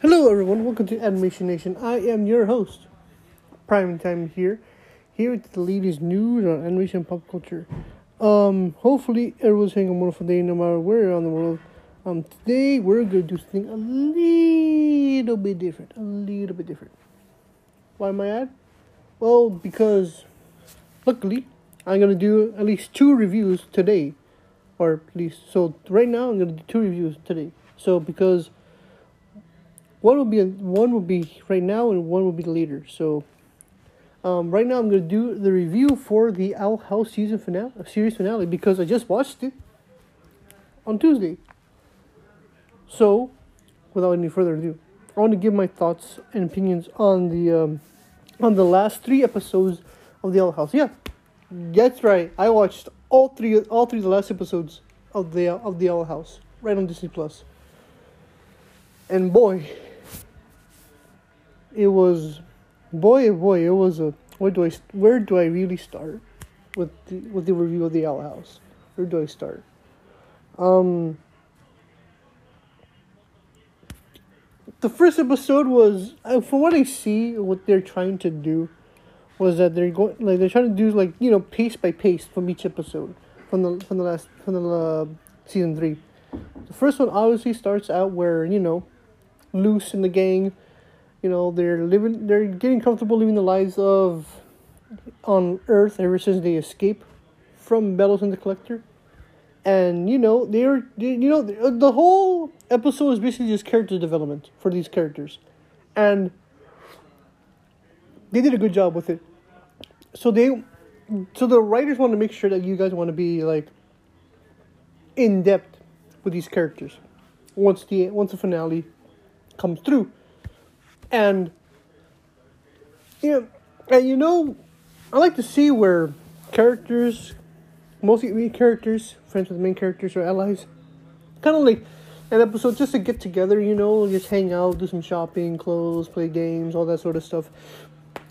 Hello, everyone. Welcome to Animation Nation. I am your host, Prime Time here, here with the latest news on animation and pop culture. Um, hopefully, everyone's having a wonderful day, no matter where you're around the world. Um, today we're gonna do something a little bit different, a little bit different. Why am I at? Well, because luckily I'm gonna do at least two reviews today, or at least so right now I'm gonna do two reviews today. So because one will be one will be right now and one will be later. So um, right now I'm gonna do the review for the Owl House season finale, series finale, because I just watched it on Tuesday. So, without any further ado, I want to give my thoughts and opinions on the um, on the last three episodes of the Owl House. Yeah, that's right. I watched all three all three of the last episodes of the of the Owl House right on Disney Plus. And boy, it was boy oh boy it was a where do I where do I really start with the with the review of the Owl House? Where do I start? Um the first episode was uh, from what I see what they're trying to do was that they're going like they're trying to do like you know pace by pace from each episode from the from the last from the uh, season 3 the first one obviously starts out where you know Luz and the gang you know they're living they're getting comfortable living the lives of on earth ever since they escape from Belos and the Collector. And you know they're you know the whole episode is basically just character development for these characters. And they did a good job with it. So they so the writers want to make sure that you guys want to be like in depth with these characters once the once the finale comes through and you know, and you know, I like to see where characters, mostly main characters, friends with main characters or allies, kind of like an episode just to get together, you know, just hang out, do some shopping, clothes, play games, all that sort of stuff.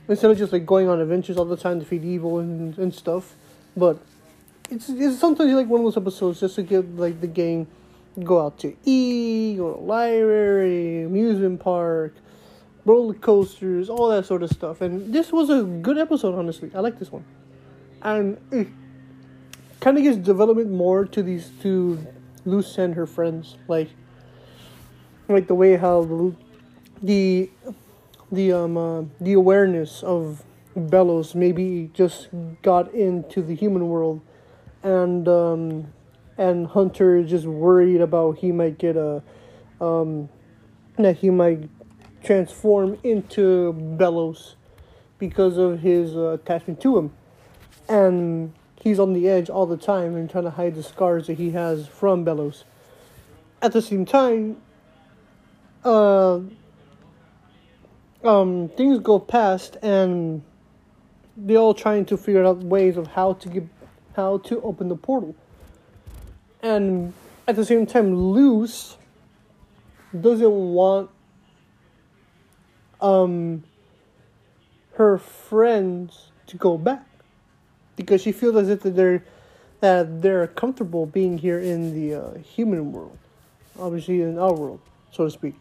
Instead of just like going on adventures all the time to feed evil and, and stuff. But it's, it's sometimes like one of those episodes just to get like the gang go out to eat, go to library, amusement park, roller coasters, all that sort of stuff. And this was a good episode, honestly. I like this one, and it kind of gives development more to these to Luz and her friends, like like the way how the the um uh, the awareness of Belos maybe just got into the human world, and um and Hunter just worried about he might get a um that he might transform into Belos because of his uh, attachment to him. And he's on the edge all the time and trying to hide the scars that he has from Belos. At the same time, uh, um, things go past and they're all trying to figure out ways of how to get, how to open the portal. And at the same time, Luz doesn't want um, her friends to go back because she feels as if that they're that they're comfortable being here in the uh, human world, obviously in our world, so to speak.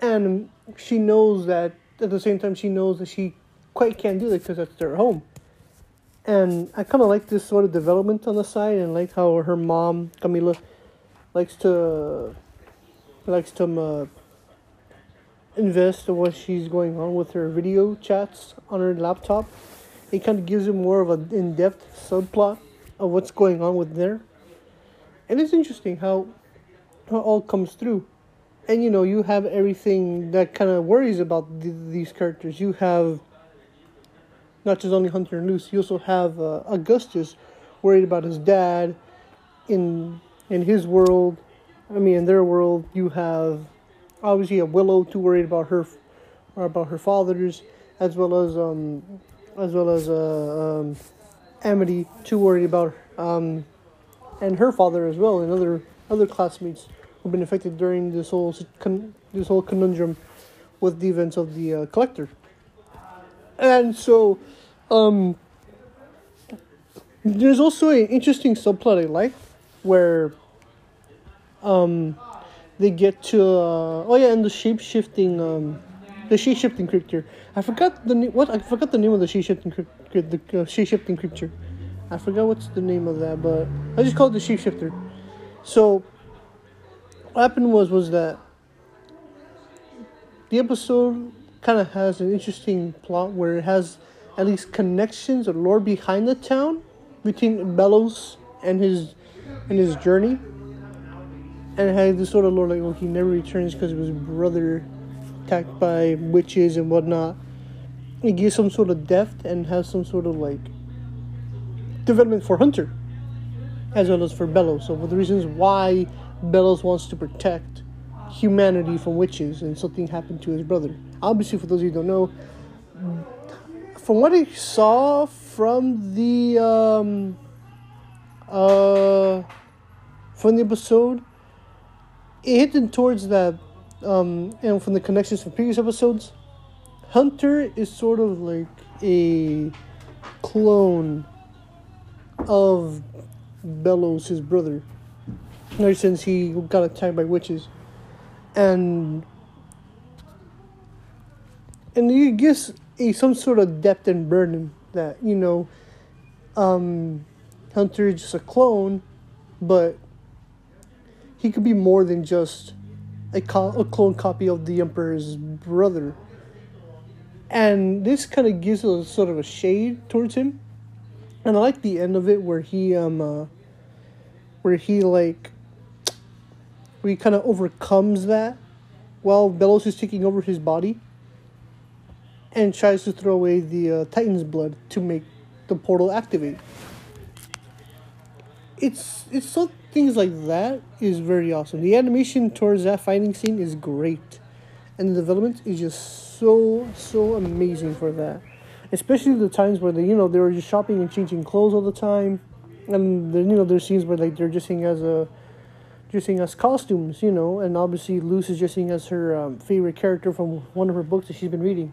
And she knows that at the same time she knows that she quite can't do that because that's their home. And I kind of like this sort of development on the side, and like how her mom Camila likes to likes to uh, invest in what she's going on with her video chats on her laptop. It kind of gives you more of an in depth subplot of what's going on with there. And it's interesting how, how it all comes through. And you know, you have everything that kind of worries about th- these characters. You have not just only Hunter and Luz, you also have uh, Augustus worried about his dad in in his world. I mean, in their world, you have obviously a Willow too worried about her about her father's as well as um as well as uh, um, Amity too worried about um and her father as well and other other classmates who've been affected during this whole con- this whole conundrum with the events of the uh, collector. And so um there's also an interesting subplot I like where um they get to uh, oh yeah, and the shape shifting um, the shape shifting creature. I forgot the what I forgot the name of the shape shifting the uh, shape shifting creature. I forgot what's the name of that, but I just called it the shapeshifter. So what happened was was that the episode kind of has an interesting plot where it has at least connections or lore behind the town between Belos and his and his journey. And had this sort of lore like, oh, he never returns because of his brother attacked by witches and whatnot. It gives some sort of depth and has some sort of like development for Hunter as well as for Belos. So, for the reasons why Belos wants to protect humanity from witches and something happened to his brother. Obviously, for those of you who don't know, from what I saw from the um, uh, from the episode, it hinted towards that, um, and from the connections from previous episodes, Hunter is sort of like a clone of Belos, his brother. Ever since he got attacked by witches, and and he gives a some sort of depth and burden that you know, um, Hunter is just a clone, but he could be more than just a, co- a clone copy of the Emperor's brother. And this kind of gives a sort of a shade towards him and I like the end of it where he um uh, where he like where he kind of overcomes that while Belos is taking over his body and tries to throw away the uh, Titan's blood to make the portal activate. It's it's so things like that is very awesome. The animation towards that fighting scene is great, and the development is just so so amazing for that especially the times where they, you know, they were just shopping and changing clothes all the time, and then you know there's scenes where like they're dressing as a, dressing as costumes, you know, and obviously Luz is dressing as her um, favorite character from one of her books that she's been reading.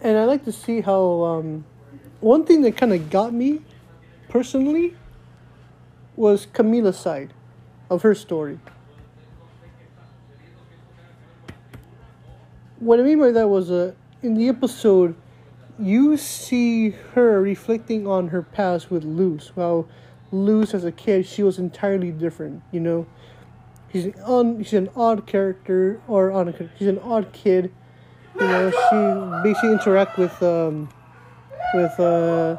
And I like to see how um, one thing that kind of got me, personally, was Camila's side of her story. What I mean by that was uh, in the episode, you see her reflecting on her past with Luz. Well, Luz as a kid, she was entirely different. You know, she's an she's an odd character or on a, she's an odd kid. You know, she basically interact with um, with uh,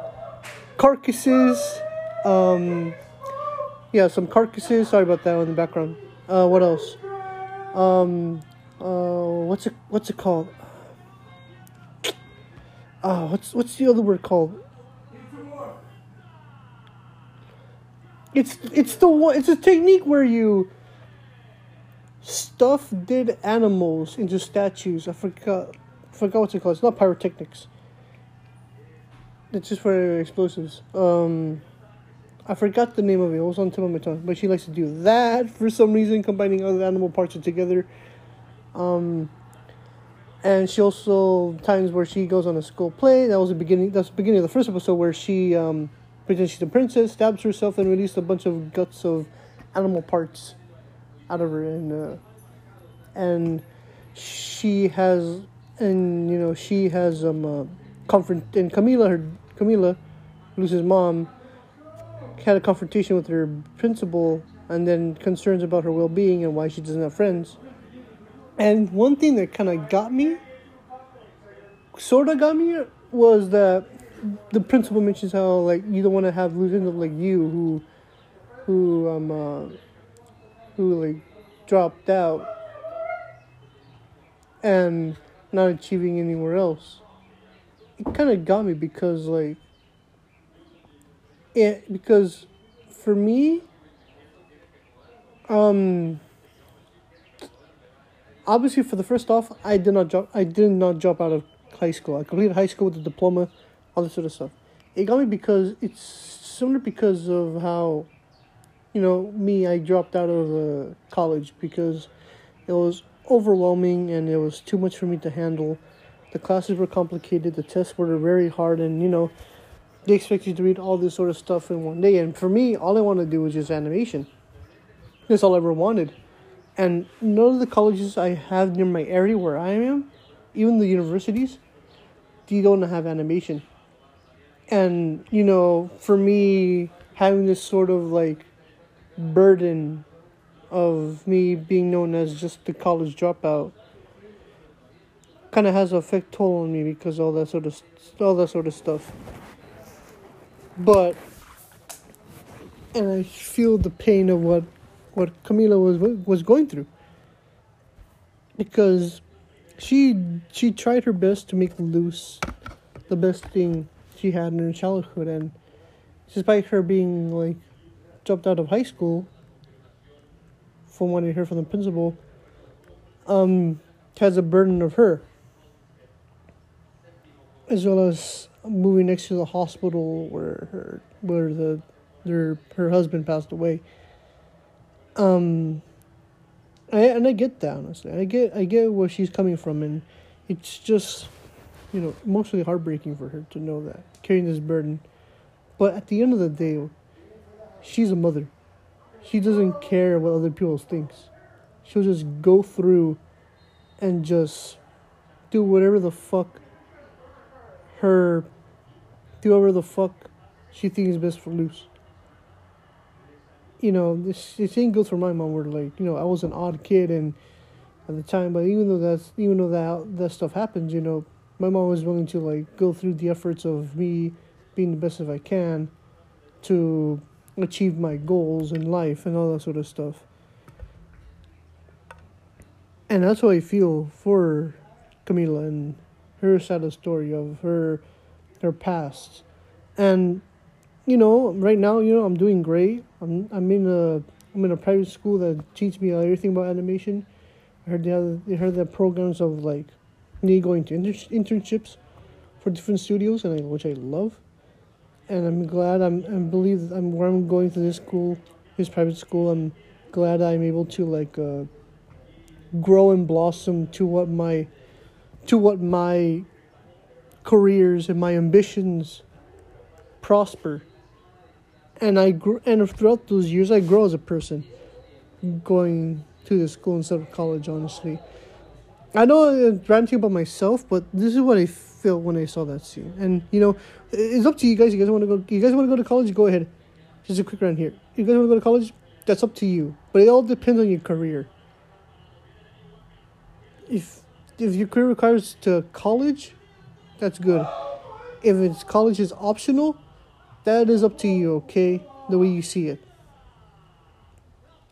carcasses. Um, yeah, some carcasses. Sorry about that in the background. Uh, what else? Um, uh, what's it? What's it called? oh, what's what's the other word called? It's it's the one. It's a technique where you stuff dead animals into statues. I forgot forgot what it's called. It's not pyrotechnics. It's just for explosives. Um, I forgot the name of it. It was on tip of my tongue. But she likes to do that for some reason, combining other animal parts together. Um, and she also times where she goes on a school play. That was the beginning. That's the beginning of the first episode where she um, pretends she's a princess, stabs herself, and releases a bunch of guts of animal parts out of her, and uh, and she has, and you know, she has um uh, confront and Camila, her Camila, Lucy's mom, had a confrontation with her principal, and then concerns about her well being and why she doesn't have friends and one thing that kind of got me, sort of got me, was that the principal mentions how like you don't want to have losers like you who, who um, uh, who like dropped out and not achieving anywhere else. It kind of got me because like it because for me um obviously for the first off, I did not drop. I did not drop out of high school. I completed high school with a diploma, all this sort of stuff. It got me because it's similar because of how, you know, me. I dropped out of uh, college because it was overwhelming and it was too much for me to handle. The classes were complicated. The tests were very hard, and you know, they expect you to read all this sort of stuff in one day. And for me, all I want to do is just animation. That's all I ever wanted. And none of the colleges I have near my area where I am, even the universities, they don't have animation. And, you know, for me, having this sort of like burden of me being known as just the college dropout kind of has a effect toll on me because all that sort of all that sort of stuff. But and I feel the pain of what what Camila was was going through. Because she she tried her best to make Luz the best thing she had in her childhood. And despite her being like dropped out of high school from what I heard from the principal um has a burden of her as well as moving next to the hospital where her where the their her husband passed away. Um, I, and I get that honestly. I get I get where she's coming from, and it's just you know mostly heartbreaking for her to know that carrying this burden. But at the end of the day, she's a mother. She doesn't care what other people thinks. She'll just go through and just do whatever the fuck her do whatever the fuck she thinks is best for Luz. You know, this the same goes for my mom where like, you know, I was an odd kid and at the time, but even though that's even though that that stuff happens, you know, my mom was willing to like go through the efforts of me being the best as I can to achieve my goals in life and all that sort of stuff. And that's how I feel for Camila and her sad story of her her past. And you know, right now, you know, I'm doing great. I'm I'm in a I'm in a private school that teaches me everything about animation. I heard they have they heard the programs of like me going to inter- internships for different studios, and I, which I love. And I'm glad I'm I believe I'm where I'm going to this school, this private school. I'm glad I'm able to like uh, grow and blossom to what my to what my careers and my ambitions prosper. And I grew, and throughout those years, I grow as a person, going to the school instead of college. Honestly, I know I'm ranting about myself, but this is what I felt when I saw that scene. And you know, it's up to you guys. You guys want to go? You guys want to go to college? Go ahead. Just a quick round here. You guys want to go to college? That's up to you. But it all depends on your career. If if your career requires to college, that's good. If it's college is optional, that is up to you, okay? The way you see it.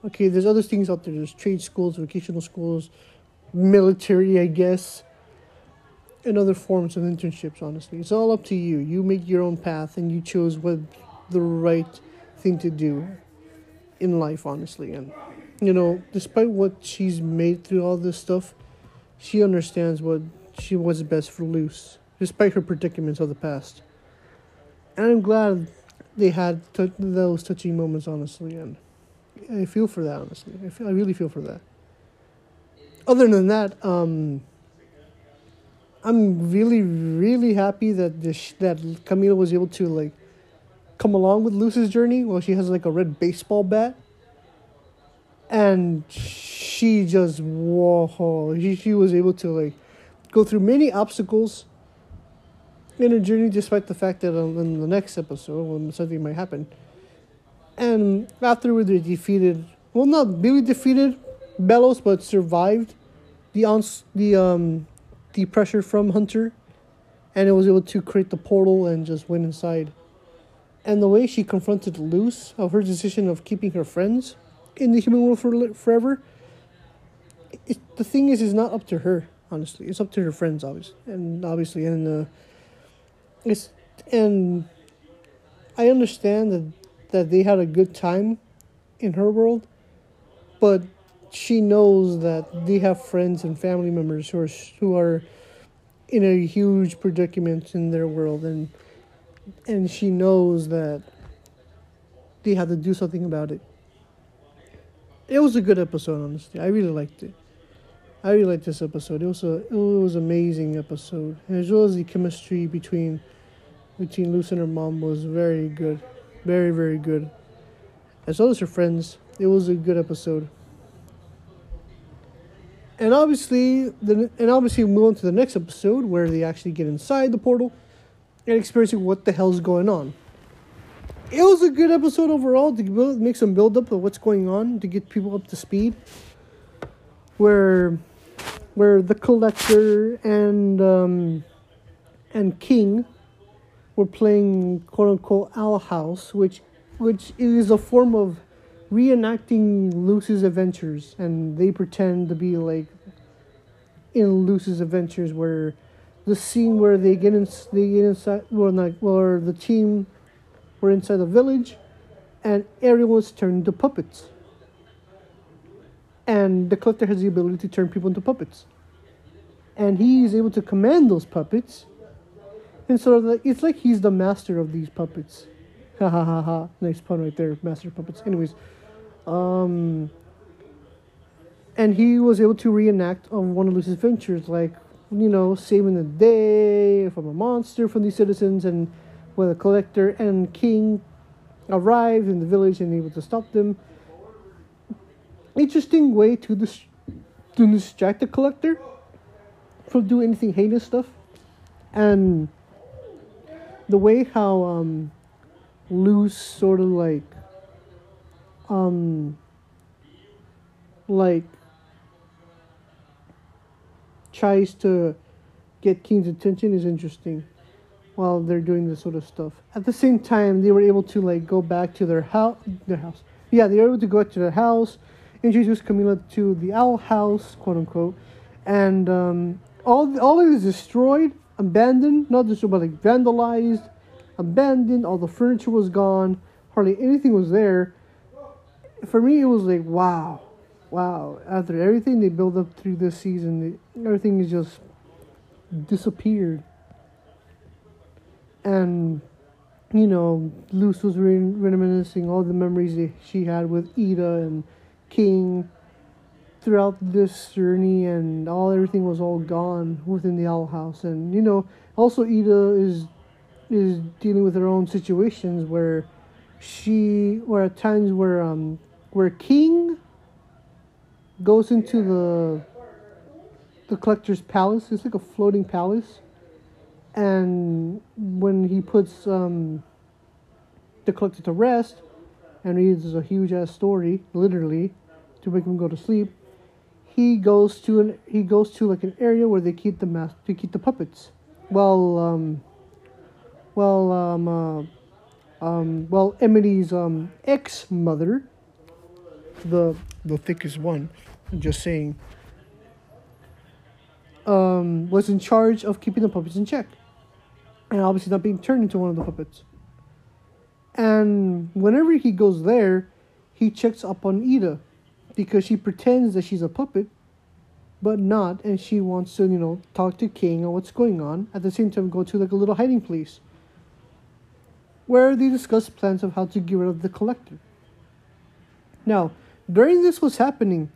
Okay, there's other things out there. There's trade schools, vocational schools, military, I guess, and other forms of internships, honestly. It's all up to you. You make your own path and you choose what the right thing to do in life, honestly. And, you know, despite what she's made through all this stuff, she understands what she what's best for Luz, despite her predicaments of the past. And I'm glad they had t- those touching moments, honestly, and I feel for that, honestly. I feel I really feel for that. Other than that, um, I'm really, really happy that this that Camila was able to like come along with Luz's journey. While she has like a red baseball bat, and she just whoa, she, she was able to like go through many obstacles in her journey, despite the fact that in the next episode, when something might happen, and afterward they defeated, well, not really defeated Belos but survived the ons the um the pressure from Hunter, and it was able to create the portal and just went inside. And the way she confronted Luz of her decision of keeping her friends in the human world for forever it, the thing is, it's not up to her. Honestly, it's up to her friends, obviously, and obviously, and uh, it's and I understand that that they had a good time in her world, but she knows that they have friends and family members who are who are in a huge predicament in their world, and and she knows that they have to do something about it. It was a good episode, honestly. I really liked it. I really liked this episode. It was a it was an amazing episode, as well as the chemistry between between Luz and her mom was very good, very very good. As well as her friends, It was a good episode. And obviously, the and obviously we move on to the next episode where they actually get inside the portal and experiencing what the hell's going on. It was a good episode overall to build, make some build up of what's going on to get people up to speed. Where, where the collector and um, and King were playing quote unquote Owl House, which which is a form of reenacting Lucy's adventures, and they pretend to be like in Lucy's adventures, where the scene where they get in, they get inside, well, not, where the team were inside the village, and everyone's turned into puppets. And the collector has the ability to turn people into puppets, and he is able to command those puppets. And so like, it's like he's the master of these puppets. Ha ha ha ha. Nice pun right there, master puppets. Anyways, um, and he was able to reenact on one of Lucy's adventures, like you know, saving the day from a monster from these citizens, and when the collector and king arrived in the village and able to stop them. Interesting way to dis- to distract the collector from doing anything heinous stuff, and the way how um, Luz sort of like um like tries to get King's attention is interesting while they're doing this sort of stuff. At the same time, they were able to like go back to their house. Their house. Yeah, they were able to go to their house, introduce Camila to the owl house, quote unquote, and um, all all of it is destroyed, abandoned, not destroyed, but like vandalized, abandoned. All the furniture was gone. Hardly anything was there. For me, it was like wow, wow. After everything they built up through this season, everything is just disappeared and you know, Luz was re- reminiscing all the memories that she had with Ida and King throughout this journey, and all everything was all gone within the Owl House. And you know, also Ida is is dealing with her own situations where she, where at times where um where King goes into the the collector's palace. It's like a floating palace and when he puts um, the collector to rest and reads a huge ass story, literally, to make him go to sleep, he goes to an he goes to like an area where they keep the mas- to keep the puppets. Well, um, well, um, uh, um, well, Amity's um, ex mother, the the thickest one, I'm just saying, um, was in charge of keeping the puppets in check and obviously not being turned into one of the puppets. And whenever he goes there, he checks up on Ida because she pretends that she's a puppet, but not, and she wants to, you know, talk to King on what's going on. At the same time, go to like a little hiding place where they discuss plans of how to get rid of the collector. Now, during this was happening,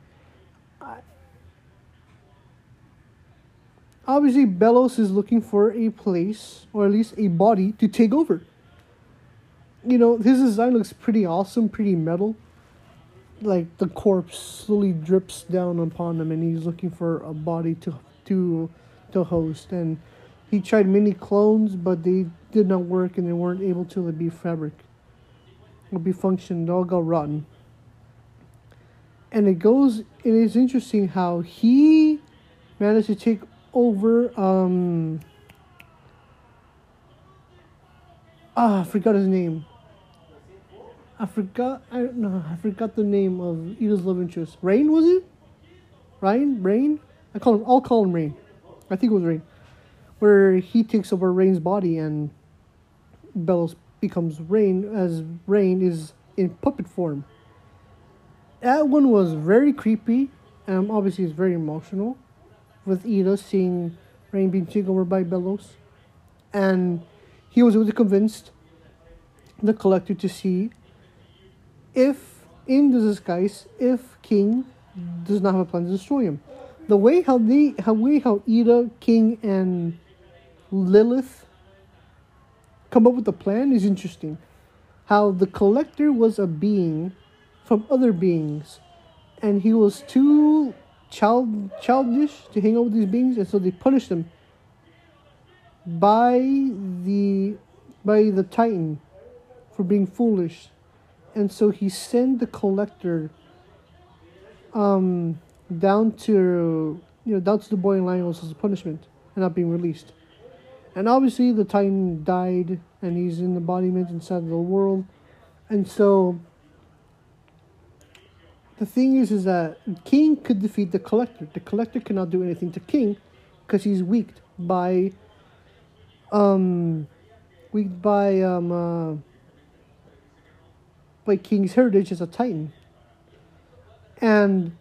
obviously Belos is looking for a place or at least a body to take over. You know, his design looks pretty awesome, pretty metal. Like the corpse slowly drips down upon him and he's looking for a body to to to host and he tried many clones but they did not work and they weren't able to be fabric or be function, they all got rotten. And it goes it is interesting how he managed to take over um ah I forgot his name. I forgot I don't know I forgot the name of Ida's love interest. Raine was it? Ryan? Raine? I call him I'll call him Raine. I think it was Raine. Where he takes over Raine's body and Belos becomes Raine as Raine is in puppet form. That one was very creepy. Um obviously it's very emotional with Ida seeing Raine being taken over by Belos. And he was able to convince the collector to see if, in the disguise, if King does not have a plan to destroy him. The way how they, how way how Ida, King, and Lilith come up with the plan is interesting. How the collector was a being from other beings, and he was too child childish to hang out with these beings, and so they punish them by the by the Titan for being foolish, and so he sent the collector um down to you know down to the Boiling Isles as a punishment and not being released. And obviously the Titan died and he's in the embodiment inside of the world. And so the thing is is that King could defeat the collector. The collector cannot do anything to King because he's weak by um by um uh, by King's heritage as a Titan. And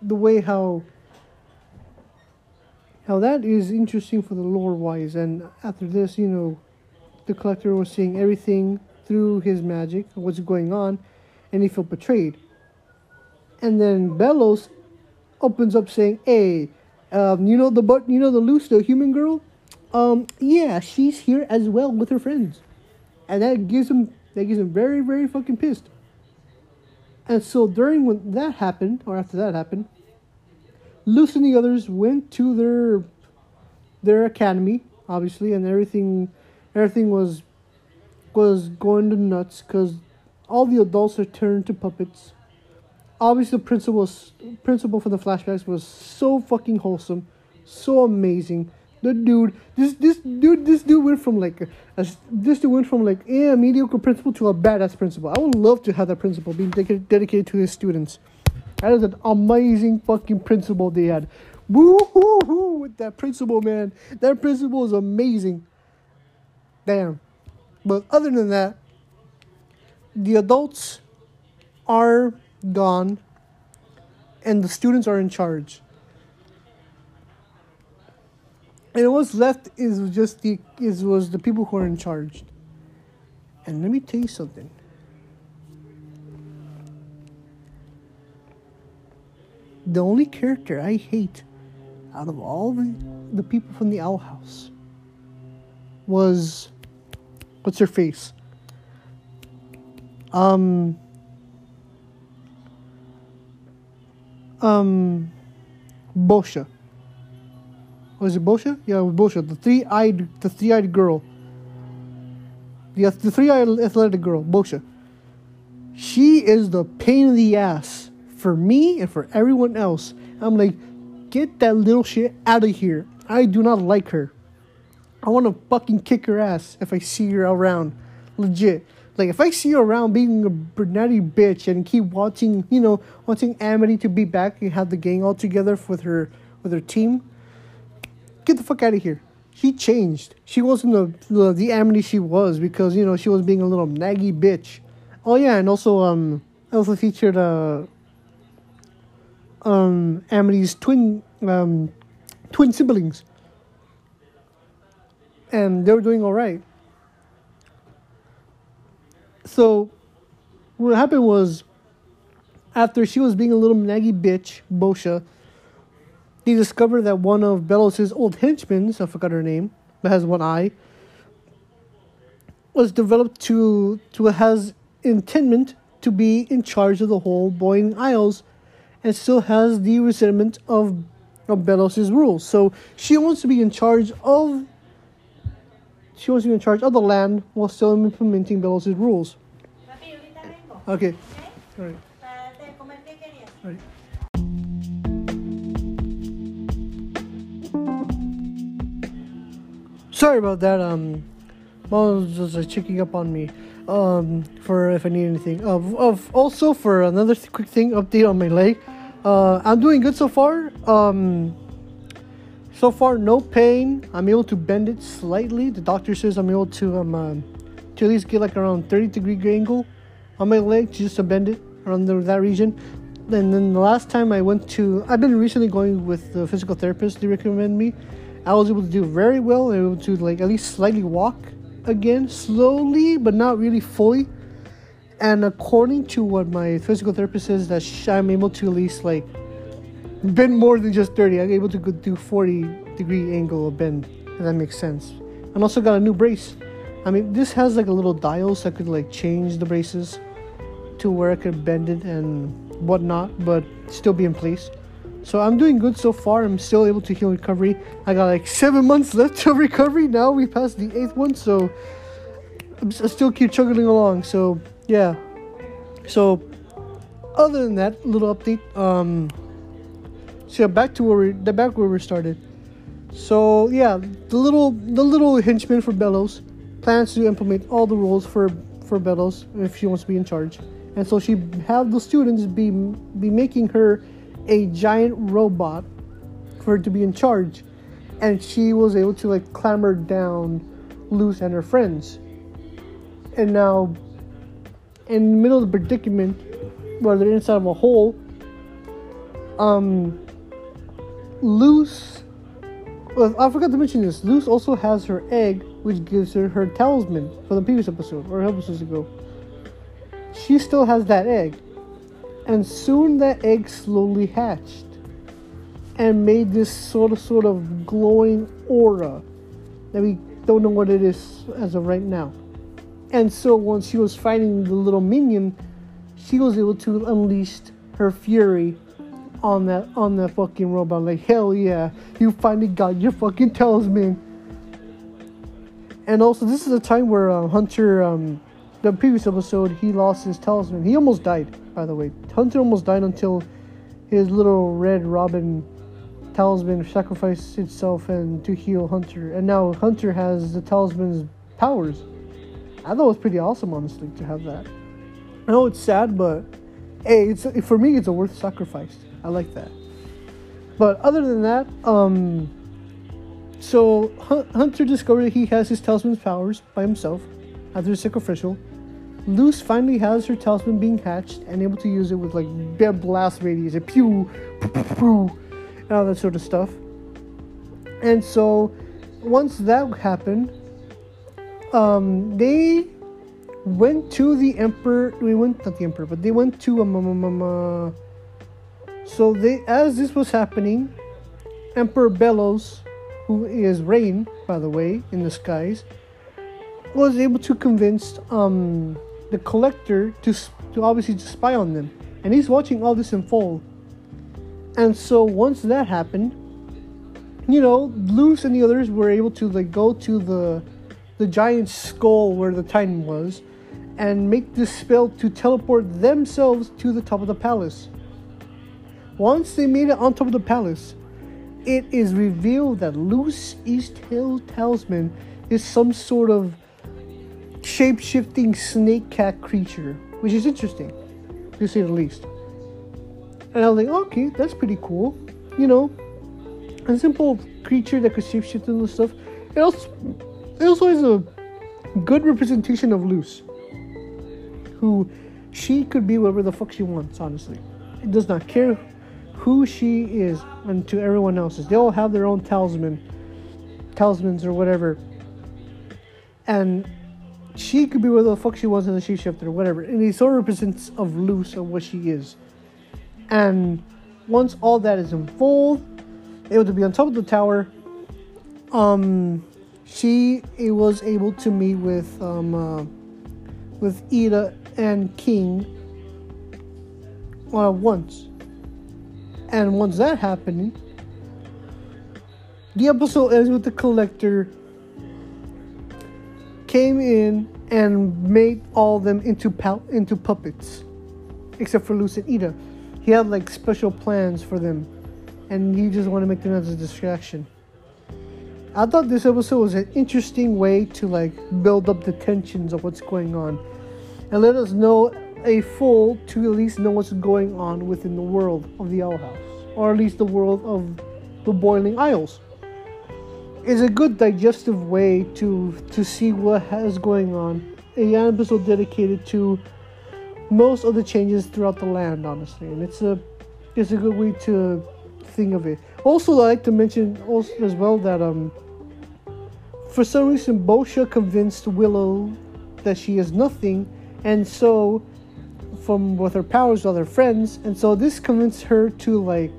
the way how how that is interesting for the lore wise and after this you know the collector was seeing everything through his magic what's going on and he felt betrayed. And then Belos opens up saying hey um, you know the but you know the Luz the human girl? Um yeah she's here as well with her friends. And that gives him that gives him very very fucking pissed. And so during when that happened or after that happened Luz and the others went to their their academy, obviously, and everything everything was was going to nuts because all the adults are turned to puppets. Obviously, the principal for the flashbacks was so fucking wholesome, so amazing. The dude, this this dude, this dude went from like a, a this dude went from like yeah, mediocre principal to a badass principal. I would love to have that principal being dedicated, dedicated to his students. That is an amazing fucking principal they had. Woo hoo hoo with that principal, man. That principal is amazing. Damn. But other than that, the adults are gone and the students are in charge. And what's left is just the is was the people who are in charge. And let me tell you something. the only character I hate out of all the, the people from the Owl House was what's her face? Um um Boscha. Was it Boscha? Yeah, it was Boscha. The three-eyed the three-eyed girl. The, the three-eyed athletic girl, Boscha. She is the pain in the ass for me and for everyone else. I'm like, get that little shit out of here. I do not like her. I want to fucking kick her ass if I see her around. Legit. Like, if I see you around being a bratty bitch and keep watching, you know, wanting Amity to be back and have the gang all together with her, with her team, get the fuck out of here. She changed. She wasn't the, the, the Amity she was because, you know, she was being a little naggy bitch. Oh, yeah, and also, um, also featured, uh, um, Amity's twin um, twin siblings, and they were doing all right. So, what happened was, after she was being a little naggy bitch, Boscha, they discovered that one of Belos's old henchmen, I forgot her name, but has one eye, was developed to to has intendment to be in charge of the whole Boiling Isles and still has the resentment of, of Belos' rules. So she wants to be in charge of she wants to be in charge of the land while still implementing Belos' rules. Okay. Right. All right. Sorry about that. Um, mom was just uh, checking up on me. Um, for if I need anything. Of of also for another th- quick thing update on my leg. Uh, I'm doing good so far. Um, so far, no pain. I'm able to bend it slightly. The doctor says I'm able to um, uh, to at least get like around 30 degree angle on my leg to just to bend it around the, that region. And then the last time I went to, I've been recently going with the physical therapist. They recommend me. I was able to do very well. able to like at least slightly walk again, slowly, but not really fully and according to what my physical therapist says that i'm able to at least like bend more than just 30 i'm able to do 40 degree angle of bend if that makes sense and also got a new brace i mean this has like a little dial so i could like change the braces to where I could bend it and whatnot, but still be in place. So I'm doing good so far. I'm still able to heal recovery. I got like seven months left of recovery. Now we passed the eighth one, so I'm, still keep chugging along. So yeah. So other than that little update, um, so yeah, back to where we the back where we started. So yeah, the little the little henchman for Belos plans to implement all the rules for for Belos if she wants to be in charge, and so she had the students be be making her a giant robot for her to be in charge, and she was able to like clamber down Luz and her friends, and now in the middle of the predicament where they're inside of a hole, um, Luz. Well, I forgot to mention this. Luz also has her egg, which gives her her talisman from the previous episode or episodes ago. She still has that egg, and soon that egg slowly hatched and made this sort of sort of glowing aura that we don't know what it is as of right now. And so once she was fighting the little minion, she was able to unleash her fury on that on that fucking robot. Like hell yeah, you finally got your fucking talisman. And also, this is a time where uh, Hunter, um, the previous episode, he lost his talisman. He almost died, by the way. Hunter almost died until his little red robin talisman sacrificed itself and to heal Hunter. And now Hunter has the talisman's powers. I thought it was pretty awesome, honestly, to have that. I know it's sad, but hey, it's for me, it's a worth sacrifice. I like that. But other than that, um, so Hunter discovered he has his talisman's powers by himself after the sacrificial. Luz finally has her talisman being hatched and able to use it with like blast radius, a pew, pew, pew, pew, and all that sort of stuff. And so, once that happened, um, they went to the emperor. We went not the emperor, but they went to um, um, um, uh, so they, as this was happening, Emperor Belos, who is Raine, by the way, in the skies, was able to convince um, the collector to to obviously to spy on them, and he's watching all this unfold. And so once that happened, you know, Luz and the others were able to like go to the the giant skull where the Titan was, and make this spell to teleport themselves to the top of the palace. Once they made it on top of the palace, it is revealed that Luz East Hill Talisman is some sort of shape shifting snake cat creature, which is interesting, to say the least. And I was like, okay, that's pretty cool. You know, a simple creature that could shapeshift and stuff. It also, it also is a good representation of Luz, who she could be whatever the fuck she wants, honestly. It does not care who she is and to everyone else's. They all have their own talisman, talismans or whatever. And she could be whatever the fuck she wants as a shapeshifter or whatever. And it sort of represents of Luz of what she is. And once all that is in full, able to be on top of the tower, um, she was able to meet with um, uh, with Ida and King uh, once and once that happened, the episode ends with the collector came in and made all them into pu- into puppets, except for Luz and Ida. He had like special plans for them, and he just wanted to make them as a distraction. I thought this episode was an interesting way to like build up the tensions of what's going on, and let us know a fool to at least know what's going on within the world of the Owl House, or at least the world of the Boiling Isles. It's a good digestive way to to see what has going on. A episode dedicated to most of the changes throughout the land, honestly, and it's a it's a good way to think of it. Also, I like to mention also as well that um for some reason Boscha convinced Willow that she is nothing, and so from with her powers with other friends, and so this convinced her to like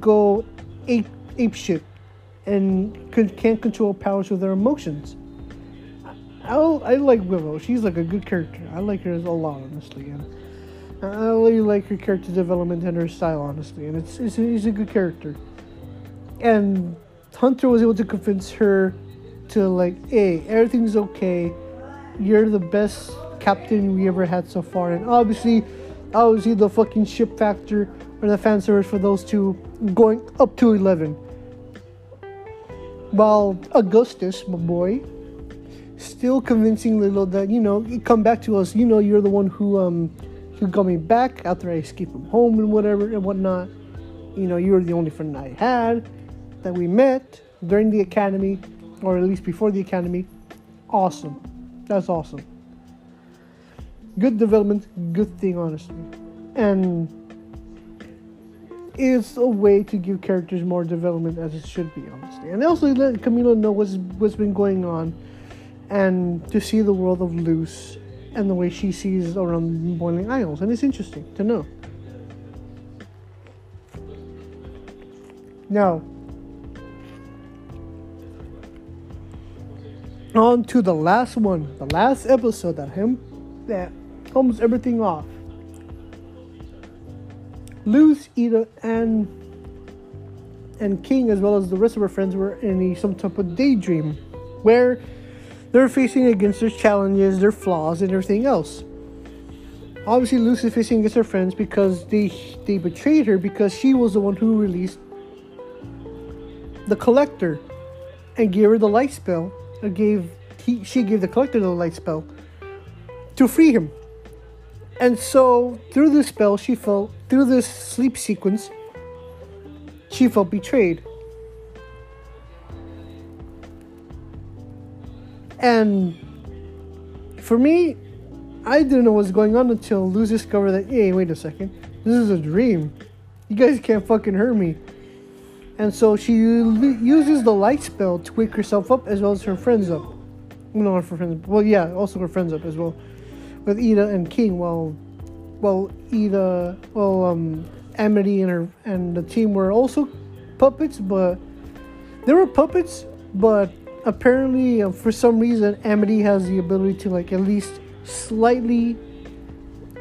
go ape ape shit and can't control powers with her emotions. I, I like Willow. She's like a good character. I like her a lot, honestly. And I really like her character development and her style, honestly, and it's it's it's a good character. And Hunter was able to convince her to like, hey, everything's okay. You're the best captain we ever had so far, and obviously, obviously the fucking ship factor or the fan service for those two going up to eleven. While Augustus, my boy, still convincing Lilo that you know, come back to us. You know, you're the one who um who got me back after I escaped from home and whatever and whatnot. You know, you were the only friend I had that we met during the academy, or at least before the academy. Awesome. That's awesome. Good development, good thing, honestly. And it's a way to give characters more development as it should be, honestly. And also let Camila know what's, what's been going on and to see the world of Luz and the way she sees around Boiling Isles, and it's interesting to know. Now, on to the last one, the last episode that him that comes everything off. Luz, Eda, and and King, as well as the rest of her friends, were in a, some type of daydream, where they're facing against their challenges, their flaws, and everything else. Obviously, Lucy's facing against her friends because they they betrayed her because she was the one who released the collector and gave her the light spell. Gave he, she gave the collector the light spell to free him. And so through this spell, she felt through this sleep sequence, she felt betrayed. And for me, I didn't know what was going on until Luz discovered that, hey, wait a second, this is a dream. You guys can't fucking hurt me. And so she uses the light spell to wake herself up as well as her friends up. No, her friends. Well, yeah, also her friends up as well, with Ida and King. While, well, Eda, well, um, Amity and her and the team were also puppets, but they were puppets, but apparently uh, for some reason Amity has the ability to like at least slightly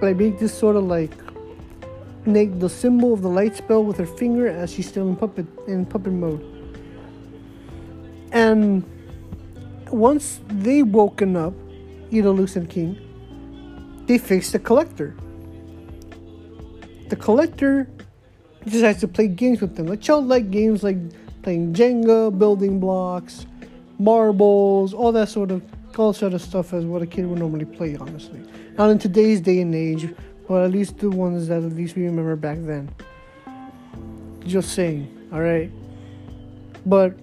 like make this sort of like make the symbol of the light spell with her finger as she's still in puppet in puppet mode. And once they woken up, Ida, Luz and King, they face the collector. The collector decides to play games with them, like games like playing Jenga, building blocks, marbles, all that sort of all sort of stuff as what a kid would normally play, honestly. Not in today's day and age, but at least the ones that at least we remember back then. Just saying, alright? But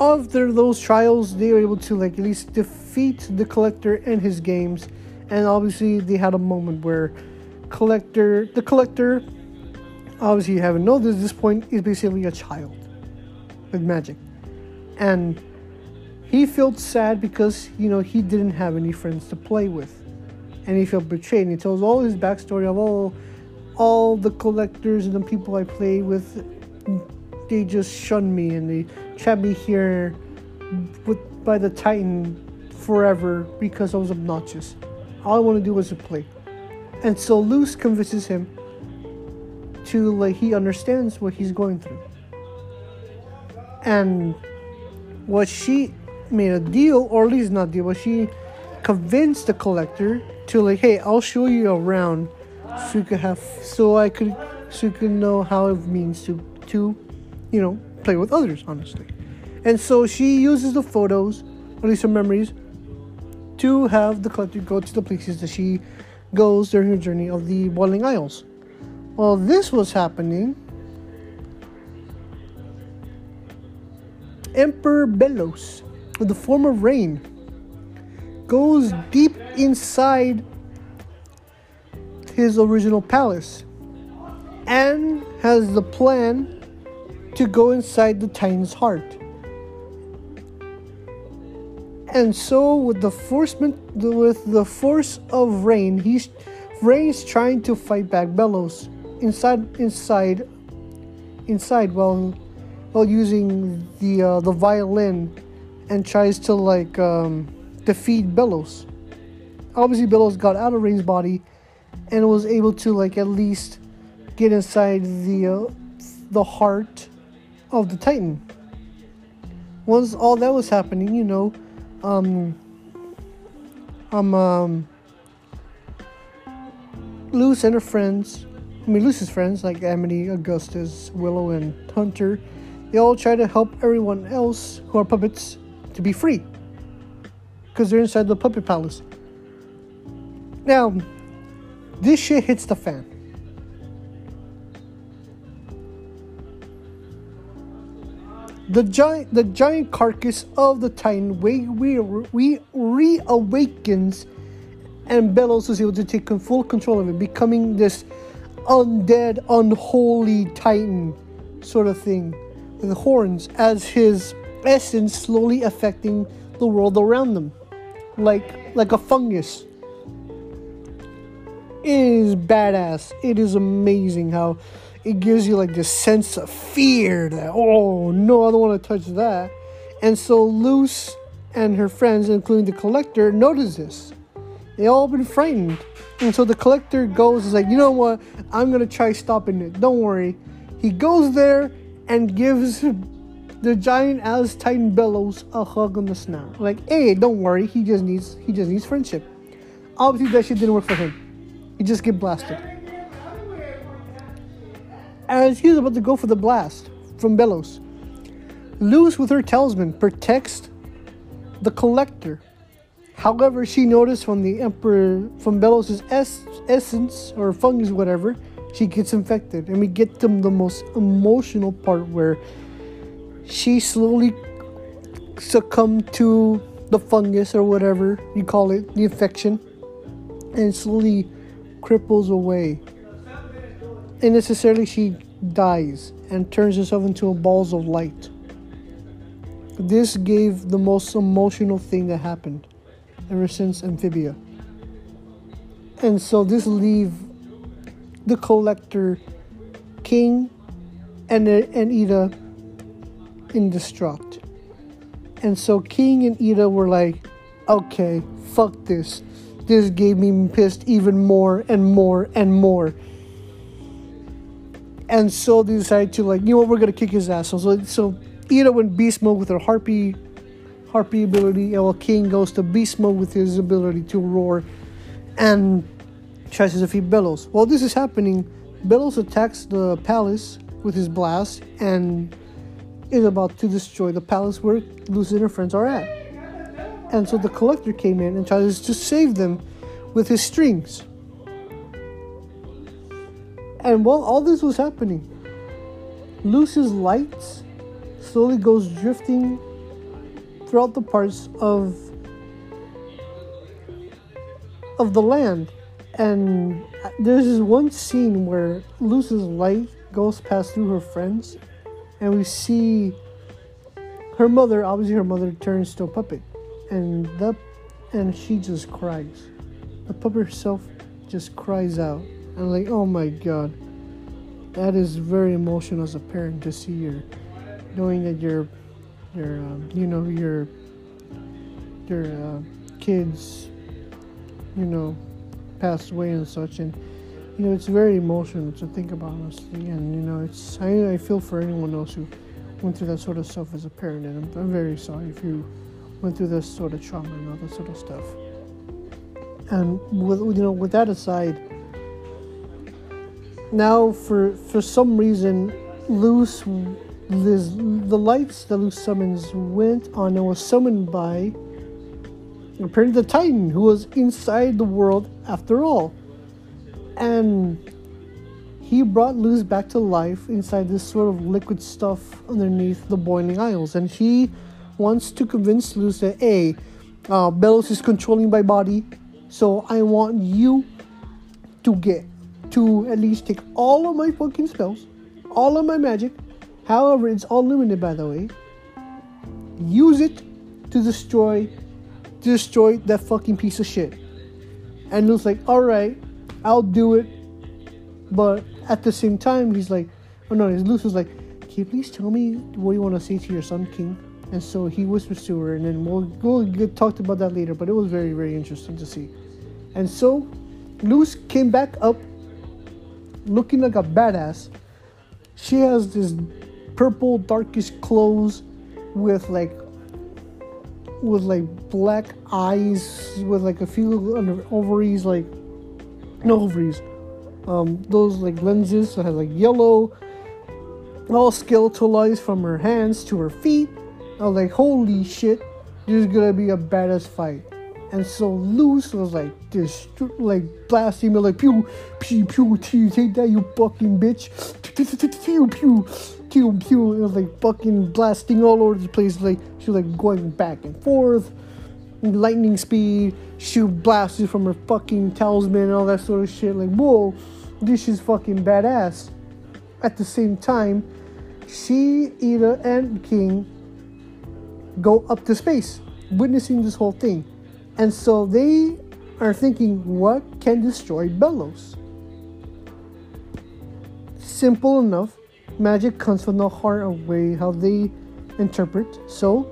after those trials, they were able to like at least defeat the collector and his games. And obviously they had a moment where collector the collector obviously you haven't noticed at this point is basically a child with magic. And he felt sad because, you know, he didn't have any friends to play with. And he felt betrayed. And he tells all his backstory of all, all the collectors and the people I play with, they just shunned me and they trapped me here with, by the Titan forever because I was obnoxious. All I want to do was to play. And so Luz convinces him to like he understands what he's going through. And what she made a deal, or at least not deal, but she convinced the collector to like, hey, I'll show you around, so you could have, so I could, so you could know how it means to, to, you know, play with others, honestly. And so she uses the photos, at least her memories, to have the collector go to the places that she goes during her journey of the Boiling Isles. While this was happening, Emperor Belos with the form of Raine goes deep inside his original palace and has the plan to go inside the Titan's heart. And so, with the forcement, with the force of Raine, he's Raine's trying to fight back Belos inside, inside, inside, while while using the uh, the violin and tries to like um, defeat Belos. Obviously, Belos got out of Raine's body and was able to like at least get inside the uh, the heart of the Titan. Once all that was happening, you know, um, um, um, Luz and her friends, I mean Luz's friends like Amity, Augustus, Willow, and Hunter, they all try to help everyone else who are puppets to be free because they're inside the puppet palace. Now, this shit hits the fan. The giant, the giant carcass of the Titan we, we, we reawakens, and Belos is able to take full control of it, becoming this undead, unholy Titan sort of thing with horns as his essence slowly affecting the world around them, like like a fungus. It is badass. It is amazing how it gives you like this sense of fear that oh no, I don't want to touch that. And so Luz and her friends, including the collector, notice this. They all been frightened. And so the collector goes is like, you know what? I'm gonna try stopping it. Don't worry. He goes there and gives the giant as Titan Belos a hug on the snout. Like, hey, don't worry, he just needs he just needs friendship. Obviously that shit didn't work for him. He just get blasted. As he's about to go for the blast from Belos, Luz with her talisman protects the collector. However, she noticed from the Emperor from Belos' es- essence or fungus, whatever, she gets infected, and we get to the most emotional part where she slowly succumbed to the fungus or whatever you call it, the infection, and slowly cripples away. And necessarily she dies and turns herself into a balls of light. This gave the most emotional thing that happened ever since Amphibia. And so this leave the collector King and and Ida in distraught. And so King and Ida were like, okay, fuck this. This gave me pissed even more and more and more. And so they decided to like, you know what, we're gonna kick his ass. So so Ida went beast mode with her harpy harpy ability, and while King goes to beast mode with his ability to roar and tries to defeat Belos. While this is happening, Belos attacks the palace with his blast and is about to destroy the palace where Lucy and her friends are at. And so the collector came in and tries to save them with his strings. And while all this was happening, Luz's lights slowly goes drifting throughout the parts of of the land. And there's this one scene where Luz's light goes past through her friends, and we see her mother. Obviously, her mother turns to a puppet, and the and she just cries. The puppet herself just cries out. And like, oh my god, that is very emotional as a parent to see your, knowing that your, your, um, you know, your, your uh, kids, you know, passed away and such, and you know, it's very emotional to think about honestly. And you know, it's I, I feel for anyone else who went through that sort of stuff as a parent, and I'm, I'm very sorry if you went through this sort of trauma and all that sort of stuff. And with you know, with that aside, now for for some reason, Luz, the lights that Luz summons went on and was summoned by apparently the Titan who was inside the world after all, and he brought Luz back to life inside this sort of liquid stuff underneath the boiling isles, and he wants to convince Luz that a uh, Belos is controlling my body so I want you to get to at least take all of my fucking spells, all of my magic. However, it's all limited by the way. Use it to destroy destroy that fucking piece of shit. And Luke's like, alright, I'll do it. But at the same time, he's like, oh no, Luke was like, can you please tell me what you want to say to your son, King? And so he whispers to her, and then we'll, we'll get talked about that later. But it was very, very interesting to see. And so Luz came back up looking like a badass. She has this purple darkish clothes with like with like black eyes with like a few ovaries like no ovaries um those like lenses that have like yellow all skeletalized from her hands to her feet i was like holy shit this is gonna be a badass fight and so Luz was like this like blasting me like pew pew pew pew take that you fucking bitch. Pew pew pew pew. It was like fucking blasting all over the place like she was like going back and forth lightning speed. Shoot blasts from her fucking talisman and all that sort of shit like whoa this is fucking badass. At the same time she Ida and King go up to space witnessing this whole thing and so they are thinking, what can destroy Belos? Simple enough. Magic comes from the heart of way how they interpret. So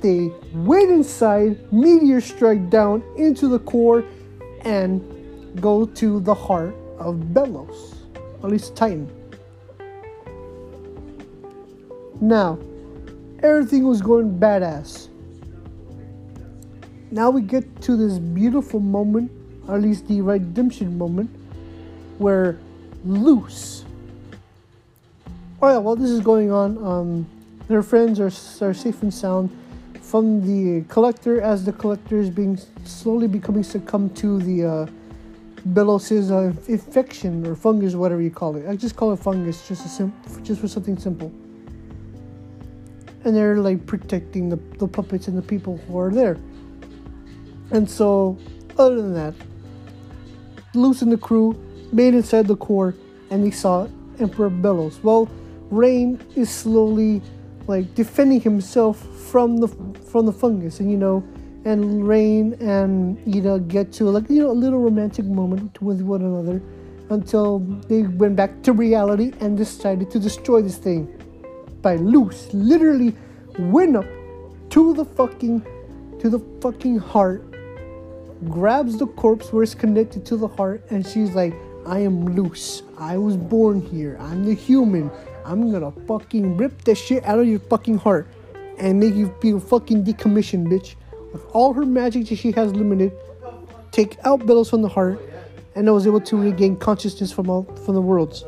they wait inside, meteor strike down into the core, and go to the heart of Belos, at least Titan. Now, everything was going badass now we get to this beautiful moment, or at least the redemption moment, where Luz. Oh yeah, while this is going on, um, their friends are, are safe and sound from the collector as the collector is being slowly becoming succumb to the uh, Belos's uh, infection or fungus, whatever you call it. I just call it fungus, just a sim- just for something simple. And they're like protecting the, the puppets and the people who are there. And so, other than that, Luz and the crew, made inside the core, and they saw Emperor Belos. Well, Raine is slowly like defending himself from the from the fungus, and you know, and Raine and Ida get to like you know a little romantic moment with one another until they went back to reality and decided to destroy this thing by Luz literally went up to the fucking to the fucking heart grabs the corpse where it's connected to the heart, and she's like, I am Luz. I was born here. I'm the human. I'm gonna fucking rip the shit out of your fucking heart and make you feel fucking decommissioned, bitch. With all her magic that she has limited, take out Belos from the heart, and I was able to regain consciousness from all from the worlds.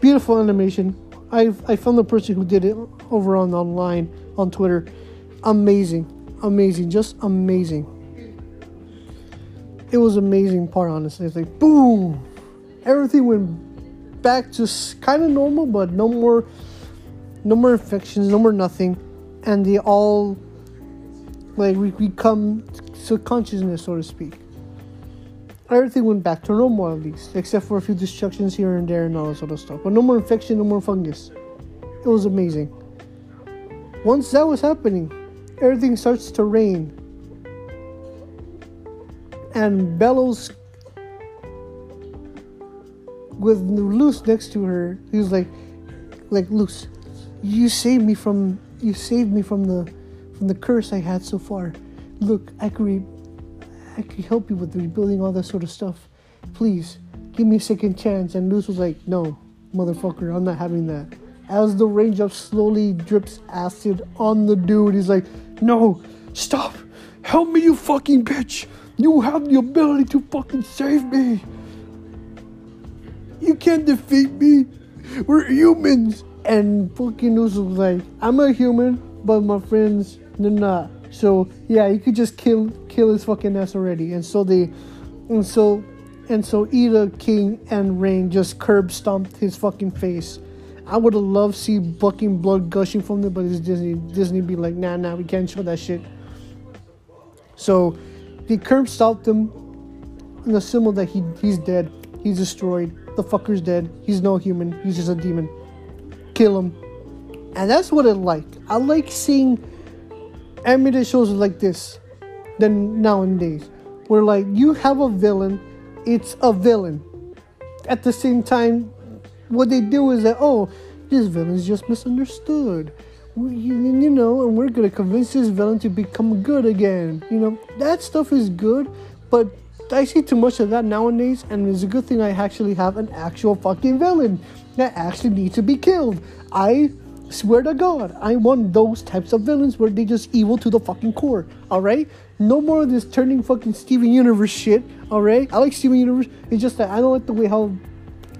Beautiful animation. I I found the person who did it over on online on Twitter. Amazing, amazing, just amazing it was amazing part honestly. It's like boom! Everything went back to kind of normal but no more no more infections no more nothing. And they all like we, we come to consciousness so to speak. Everything went back to normal at least except for a few destructions here and there and all that sort of stuff. But no more infection no more fungus. It was amazing. Once that was happening everything starts to rain and Belos with Luz next to her. He was like, like Luz, you saved me from you saved me from the from the curse I had so far. Look, I could re- I could help you with rebuilding all that sort of stuff. Please give me a second chance. And Luz was like, No, motherfucker, I'm not having that. As the raindrop slowly drips acid on the dude, he's like, No, stop, help me, you fucking bitch. You have the ability to fucking save me. You can't defeat me. We're humans. And fucking Luz was like, I'm a human, but my friends, they're not. So yeah, you could just kill kill his fucking ass already. And so they and so and so Ida, King, and Raine just curb stomped his fucking face. I would have loved to see fucking blood gushing from them, but it's Disney. Disney be like, nah, nah, we can't show that shit. So the curb stopped him in the symbol that he he's dead. He's destroyed. The fucker's dead. He's no human. He's just a demon. Kill him. And that's what I like. I like seeing animated shows like this than nowadays. Where like you have a villain, it's a villain. At the same time, what they do is that oh, this villain is just misunderstood you know, and we're gonna convince this villain to become good again. You know, that stuff is good, but I see too much of that nowadays, and it's a good thing I actually have an actual fucking villain that actually needs to be killed. I swear to God, I want those types of villains where they just evil to the fucking core. All right, no more of this turning fucking Steven Universe shit. All right, I like Steven Universe. It's just that I don't like the way how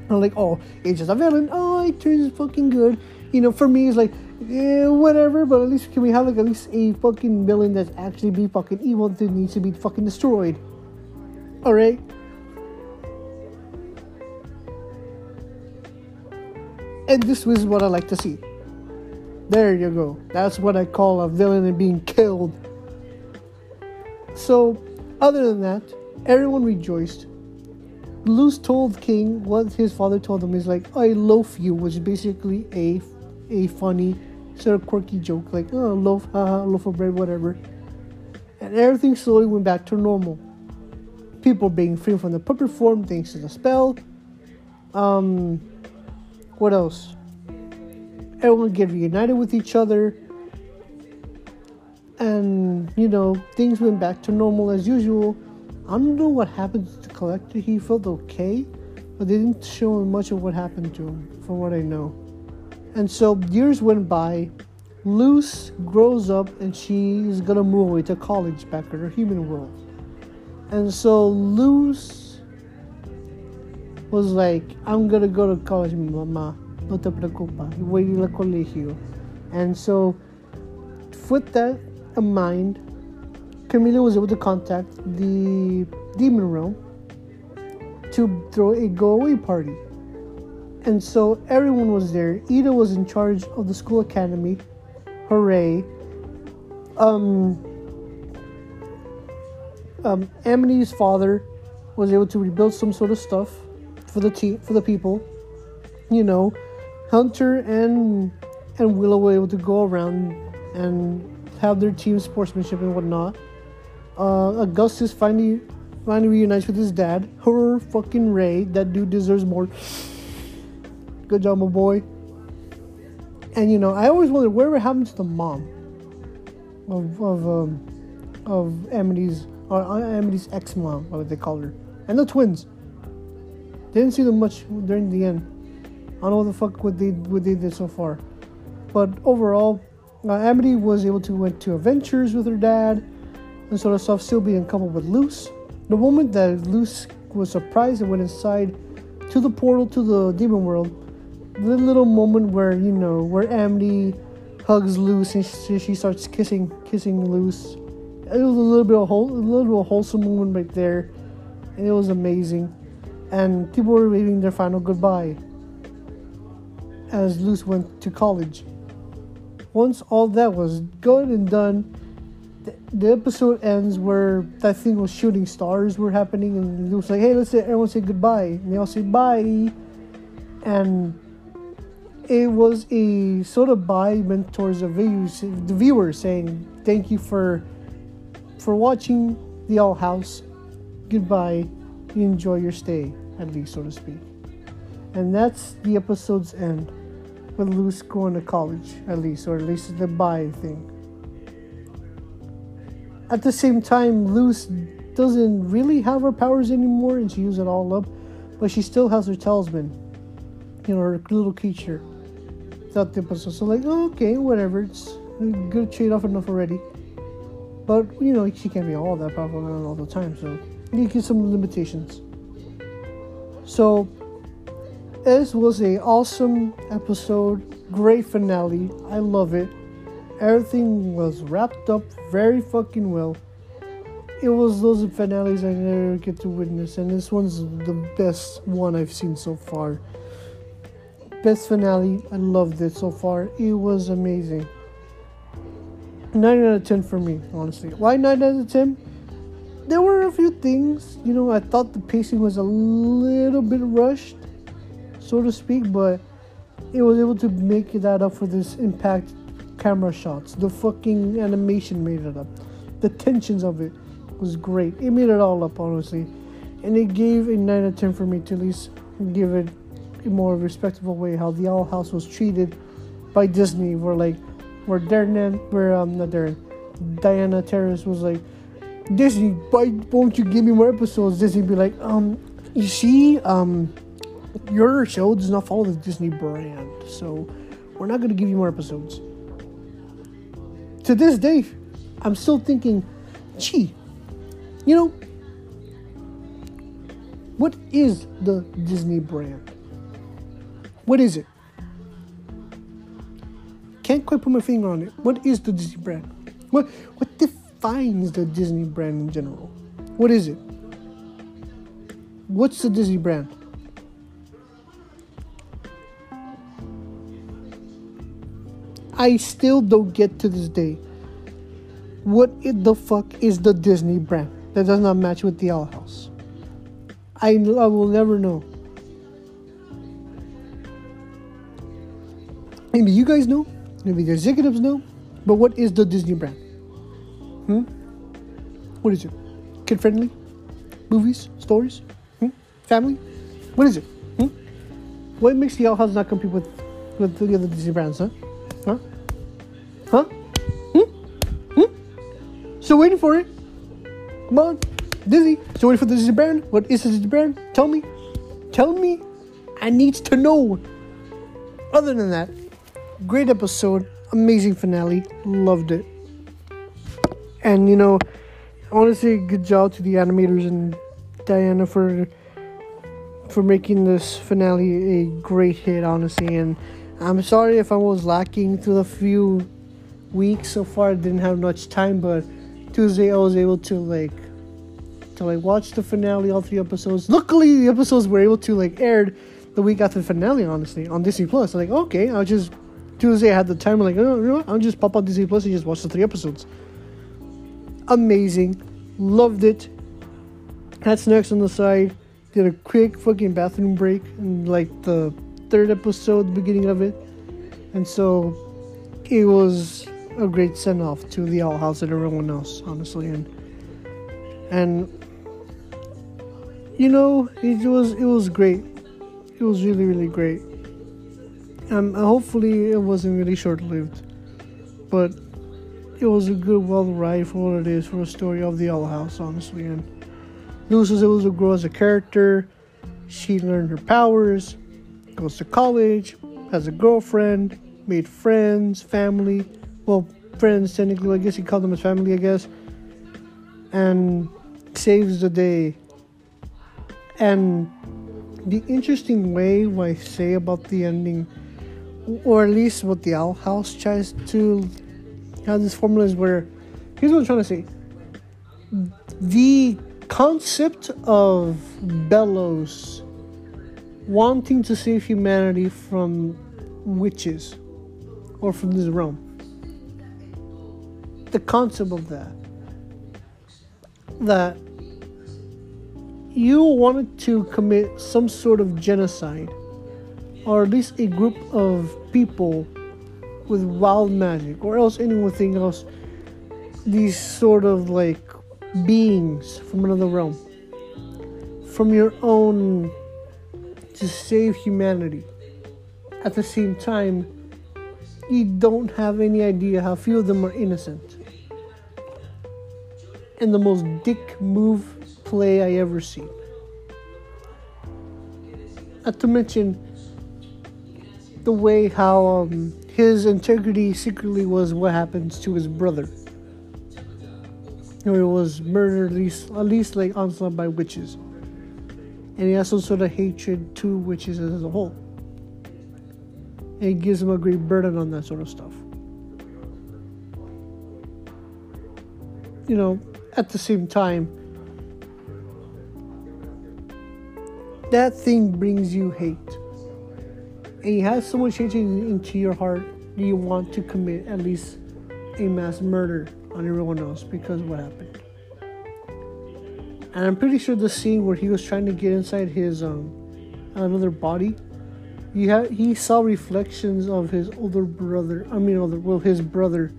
I'm like, oh, it's just a villain. Oh, it turns fucking good. You know, for me, it's like, yeah, whatever. But at least can we have like at least a fucking villain that's actually be fucking evil that needs to be fucking destroyed. All right. And this is what I like to see. There you go. That's what I call a villain and being killed. So, other than that, everyone rejoiced. Luz told King what his father told him is like, I loaf you, which is basically a a funny, sort of quirky joke, like, oh, loaf, haha, loaf of bread, whatever. And everything slowly went back to normal. People being free from the puppet form thanks to the spell. Um, what else? Everyone get reunited with each other. And, you know, things went back to normal as usual. I don't know what happened to the collector. He felt okay, but they didn't show much of what happened to him, from what I know. And so years went by. Luz grows up and she's gonna move away to college back in her human world. And so Luz was like, I'm gonna go to college, mama. No te preocupes. Voy a ir al colegio. And so, with that in mind, Camila was able to contact the demon realm to throw a go away party. And so everyone was there. Ida was in charge of the school academy. Hooray. Um, um, Amity's father was able to rebuild some sort of stuff for the team, for the people. You know, Hunter and and Willow were able to go around and have their team sportsmanship and whatnot. Uh, Augustus finally finally reunites with his dad. Her fucking Ray, that dude deserves more. Good job, my boy. And you know, I always wondered whatever happened to the mom of of um, of Amity's or uh, Amity's ex mom, what they call her, and the twins. Didn't see them much during the end. I don't know what the fuck what they what they did so far, but overall, uh, Amity was able to went to adventures with her dad and sort of stuff. Still being coupled with Luz. The moment that Luz was surprised and went inside to the portal to the demon world, the little moment where you know where Amity hugs Luz and she, she starts kissing kissing Luz. It was a little bit of whole, a little wholesome moment right there, and it was amazing. And people were waving their final goodbye as Luz went to college. Once all that was good and done, the, the episode ends where that thing was shooting stars were happening, and Luz like, "Hey, let's say everyone say goodbye," and they all say bye, and it was a sort of bye meant towards the viewers, the viewers saying thank you for for watching the Owl House. Goodbye. You enjoy your stay, at least so to speak. And that's the episode's end with Luz going to college, at least, or at least the bye thing. At the same time, Luz doesn't really have her powers anymore and she uses it all up, but she still has her talisman, you know, her little creature. Throughout the episode, so like, oh, okay, whatever, it's a good trade off enough already. But you know, she can't be all that powerful all the time, so you get some limitations. So this was a awesome episode, great finale. I love it. Everything was wrapped up very fucking well. It was those finales I never get to witness, and this one's the best one I've seen so far. Best finale, I loved it so far. It was amazing. 9 out of 10 for me, honestly. Why 9 out of 10? There were a few things, you know, I thought the pacing was a little bit rushed so to speak, but it was able to make that up for this impact camera shots. The fucking animation made it up. The tensions of it was great. It made it all up, honestly. And it gave a 9 out of 10 for me to at least give it more respectable way how the Owl House was treated by Disney, where like, where Darren, where, um, not Darren, Diana Terrace was like, Disney, why won't you give me more episodes? Disney be like, um, you see, um, your show does not follow the Disney brand, so we're not gonna give you more episodes. To this day, I'm still thinking, gee, you know, what is the Disney brand? What is it? Can't quite put my finger on it. What is the Disney brand? What what defines the Disney brand in general? What is it? What's the Disney brand? I still don't get to this day. What the fuck is the Disney brand that does not match with the Owl House? I, I will never know. Maybe you guys know, maybe the executives know, but what is the Disney brand? Hmm? What is it? Kid friendly? Movies? Stories? Hmm? Family? What is it? Hmm? What makes the Owl House not compete with, with the other Disney brands, huh? Huh? Huh? Hmm? Hmm? Still waiting for it. Come on. Disney. Still waiting for the Disney brand. What is the Disney brand? Tell me. Tell me. I need to know. Other than that, great episode. Amazing finale. Loved it. And you know, I want to say good job to the animators and Diana for for making this finale a great hit, honestly. And I'm sorry if I was lacking through the few weeks so far. I didn't have much time, but Tuesday I was able to like to like watch the finale, all three episodes. Luckily, the episodes were able to like aired the week after the finale. Honestly, on Disney Plus. I'm like, okay, I'll just Tuesday I had the time. I'm like, oh, you know what? I'll just pop on Disney Plus and just watch the three episodes. Amazing, loved it. Had snacks on the side. Did a quick fucking bathroom break and like the third episode, the beginning of it, and so it was a great send off to the Owl House and everyone else, honestly, and and you know it was it was great. It was really really great. Um, hopefully it wasn't really short lived, but it was a good well ride for what it is for a story of the Owl House, honestly, and Luz was able to grow as a character. She learned her powers, goes to college, has a girlfriend, made friends, family. Well, friends technically, I guess he called them his family, I guess. And saves the day. And the interesting way I say about the ending, or at least what the Owl House tries to have this formula is where here's what I'm trying to say. The concept of Belos wanting to save humanity from witches or from this realm. The concept of that. That you wanted to commit some sort of genocide, or at least a group of people with wild magic, or else anything else, these sort of like beings from another realm, from your own to save humanity. At the same time, you don't have any idea how few of them are innocent. And the most dick move play I ever seen. Not to mention the way how um, his integrity secretly was what happens to his brother. Who was murdered at least, at least like onslaught by witches. And he has some sort of hatred to witches as a whole. And it gives him a great burden on that sort of stuff. You know, at the same time, that thing brings you hate. And you have so much hate into your heart that you want to commit at least a mass murder on everyone else because what happened. And I'm pretty sure the scene where he was trying to get inside his um another body, he had he saw reflections of his older brother. I mean, older well, his brother,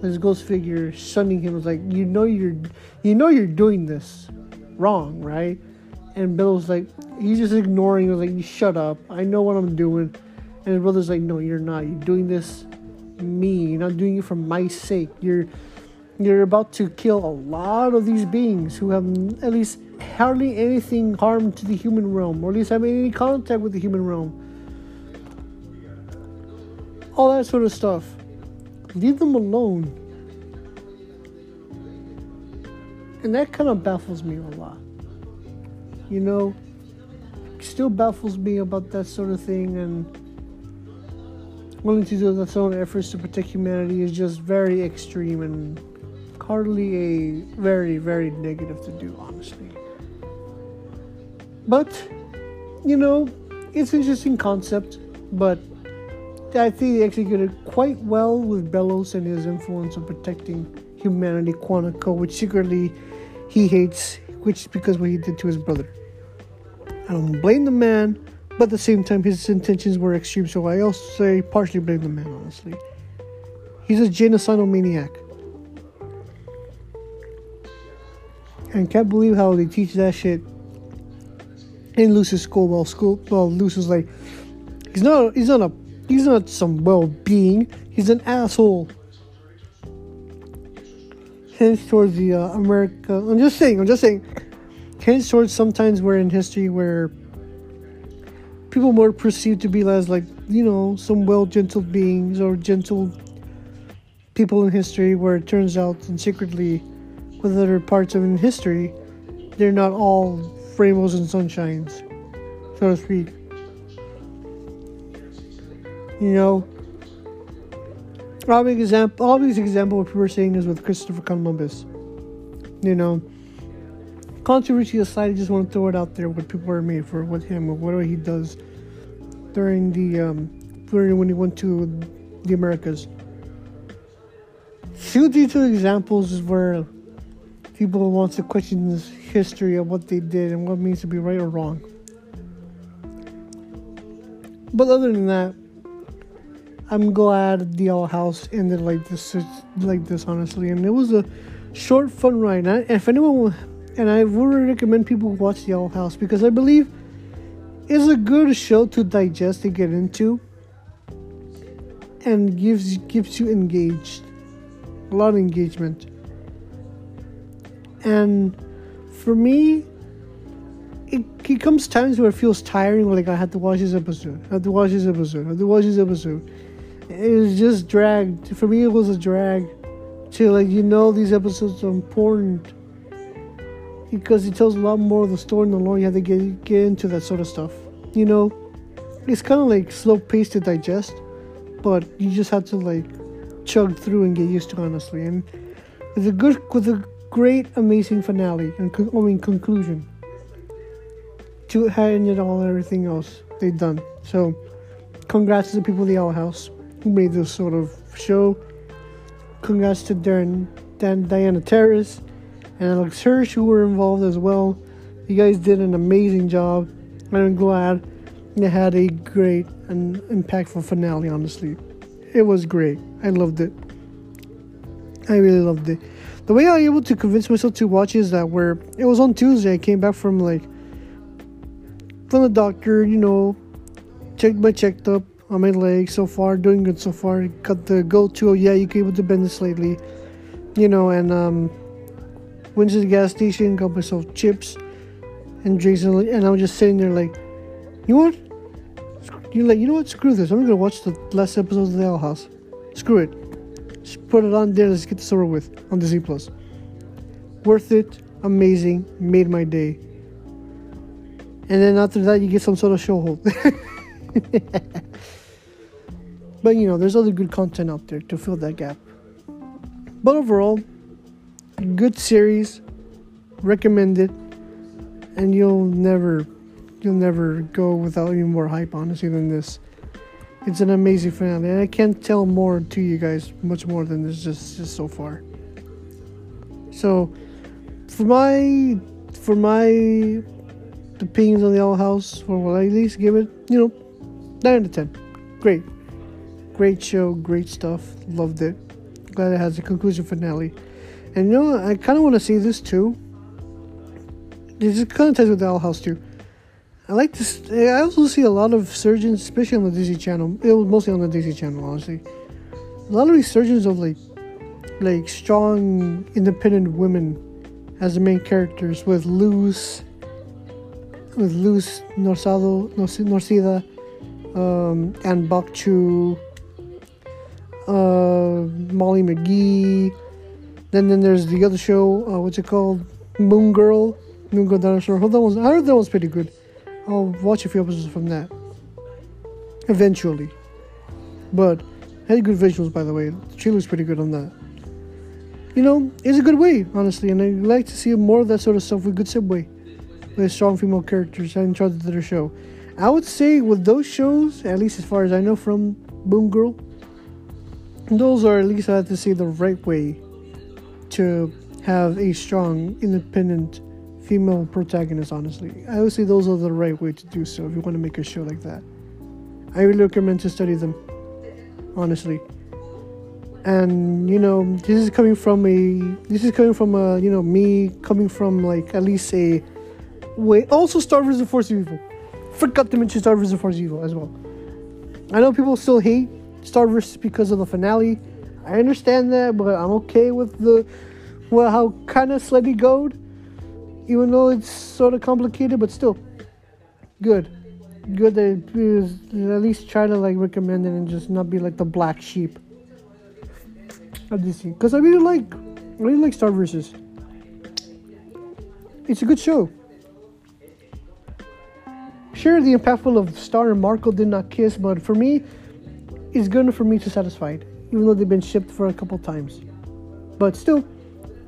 his ghost figure, shunning him. Was like, you know, you're you know you're doing this wrong, right? And Bill's like, he's just ignoring. He was like, shut up. I know what I'm doing. And his brother's like, no, you're not. You're doing this me. You're not doing it for my sake. You're you're about to kill a lot of these beings who have at least hardly anything harm to the human realm, or at least have any contact with the human realm. All that sort of stuff. Leave them alone. And that kind of baffles me a lot. You know, still baffles me about that sort of thing and willing to do its own efforts to protect humanity is just very extreme and hardly a very, very negative to do, honestly. But, you know, it's an interesting concept, but I think they executed quite well with Belos and his influence on protecting humanity, Quantico, which secretly he hates, which is because what he did to his brother. I don't blame the man, but at the same time, his intentions were extreme, so I also say partially blame the man, honestly. He's a genocidal maniac. And can't believe how they teach that shit in Lucy's school. Well, school, well, Lucy's like, he's not, he's not a, he's not some well-being. He's an asshole. Hence towards the uh, America. I'm just saying. I'm just saying. Hence towards sometimes where in history where people were perceived to be as like you know some well-gentle beings or gentle people in history, where it turns out and secretly with other parts of in history, they're not all rainbows and sunshines, so to speak. You know, obvious example, obvious example what people are saying is with Christopher Columbus. You know, controversy aside, I just want to throw it out there what people are made for with him or what he does during the um, during when he went to the Americas. Few detailed examples is where people want to question this history of what they did and what means to be right or wrong. But other than that, I'm glad the Owl House ended like this, like this, honestly. And it was a short, fun ride. And if anyone, and I would recommend people watch the Owl House because I believe it's a good show to digest and get into, and gives gives you engaged, a lot of engagement. And for me, it, it comes times where it feels tiring, like I had to watch this episode, I have to watch this episode, I have to watch this episode. It was just dragged. For me, it was a drag to like you know these episodes are important because it tells a lot more of the story and the lore. You have to get get into that sort of stuff. You know, it's kind of like slow paced to digest, but you just have to like chug through and get used to honestly. And it's a good with a great, amazing finale and con- I mean conclusion to having it all everything else they've done. So, congrats to the people of the Owl House who made this sort of show. Congrats to Darren, Dan, Diana Terrace and Alex Hirsch who were involved as well. You guys did an amazing job, and I'm glad it had a great and impactful finale. Honestly, it was great. I loved it. I really loved it the way I was able to convince myself to watch is that where it was on Tuesday, I came back from like from the doctor, you know, checked my checked up on my leg so far, doing good so far. Got the go to, oh yeah, you can able to bend this lately, you know, and um, went to the gas station, got myself chips and drinks, and I was just sitting there like, you know what? You're like, you know what? Screw this. I'm gonna watch the last episode of The Owl House. Screw it. Just put it on there. Let's get this over with on Disney Plus. Worth it. Amazing. Made my day. And then after that, you get some sort of show hold. but you know, there's other good content out there to fill that gap. But overall, good series. Recommend it. And you'll never, you'll never go without any more hype, honestly, than this it's an amazing finale, and I can't tell more to you guys, much more than this just, just so far. So, for my for my opinions on the Owl House, for what I at least give it, you know, nine out of ten. Great, great show, great stuff. Loved it. Glad it has a conclusion finale. And you know, I kind of want to see this too. This is kind of ties with the Owl House too. I like this. I also see a lot of surgeons, especially on the Disney Channel. It was mostly on the Disney Channel, honestly. A lot of resurgence of like like strong, independent women as the main characters with Luz, with Luz Norsado, Norcida, um, and Bakchu, uh, Molly McGee. Then then there's the other show. Uh, what's it called? Moon Girl. Moon Girl Dinosaur. Oh, that was I heard that was pretty good. I'll watch a few episodes from that eventually. But had good visuals, by the way. The trailer's pretty good on that. You know, it's a good way, honestly, and I'd like to see more of that sort of stuff with good subway, with strong female characters charge of their show. I would say with those shows, at least as far as I know from Moon Girl, those are at least I have to say the right way to have a strong, independent female protagonist. Honestly, I would say those are the right way to do so if you want to make a show like that. I really recommend to study them, honestly. And you know, this is coming from a this is coming from a you know me coming from like at least a way. Also, Star Wars: The Force Evil. Forgot to mention Star Wars: The Force Evil as well. I know people still hate Star Wars because of the finale. I understand that, but I'm okay with the well how kind of slightly goad, even though it's sort of complicated, but still good good that at least try to like recommend it and just not be like the black sheep of DC. Because I really like, I really like Star Versus. It's a good show. Sure, the impactful of Star and Marco did not kiss, but for me, it's good for me to satisfied, even though they've been shipped for a couple times. But still,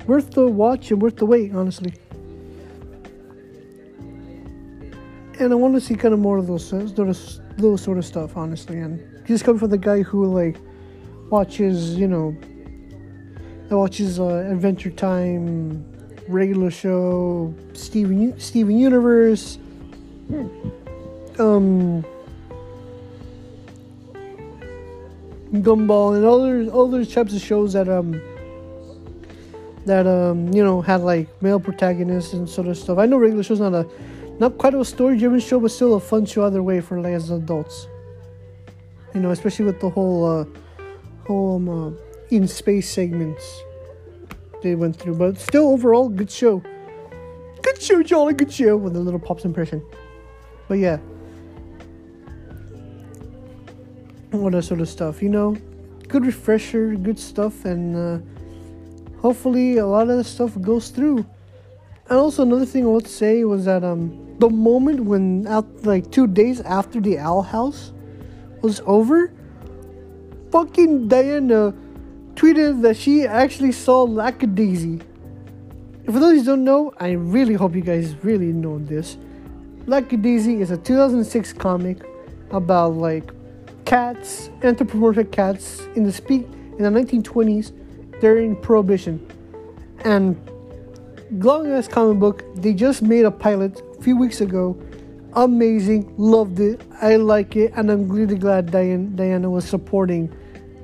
worth the watch and worth the wait, honestly. and I want to see kind of more of those those those sort of stuff, honestly. And he's coming from the guy who like watches, you know, that watches uh, Adventure Time, regular show, Steven Steven Universe, um, Gumball, and other other types of shows that um that um you know had like male protagonists and sort of stuff. I know regular show's not a not quite a story driven show, but still a fun show other way for like as adults. You know, especially with the whole uh, whole um, uh, in space segments they went through. But still, overall, good show. Good show, Jolly. Good show with a little pops impression. But yeah, all that sort of stuff. You know, good refresher, good stuff, and uh, hopefully a lot of the stuff goes through. And also another thing I want to say was that um the moment when out like two days after the owl house was over fucking diana tweeted that she actually saw lackadaisy for those who don't know i really hope you guys really know this lackadaisy is a 2006 comic about like cats anthropomorphic cats in the speak in the 1920s during prohibition and long ass comic book they just made a pilot a few weeks ago. Amazing, loved it. I like it, and I'm really glad Diane, Diana was supporting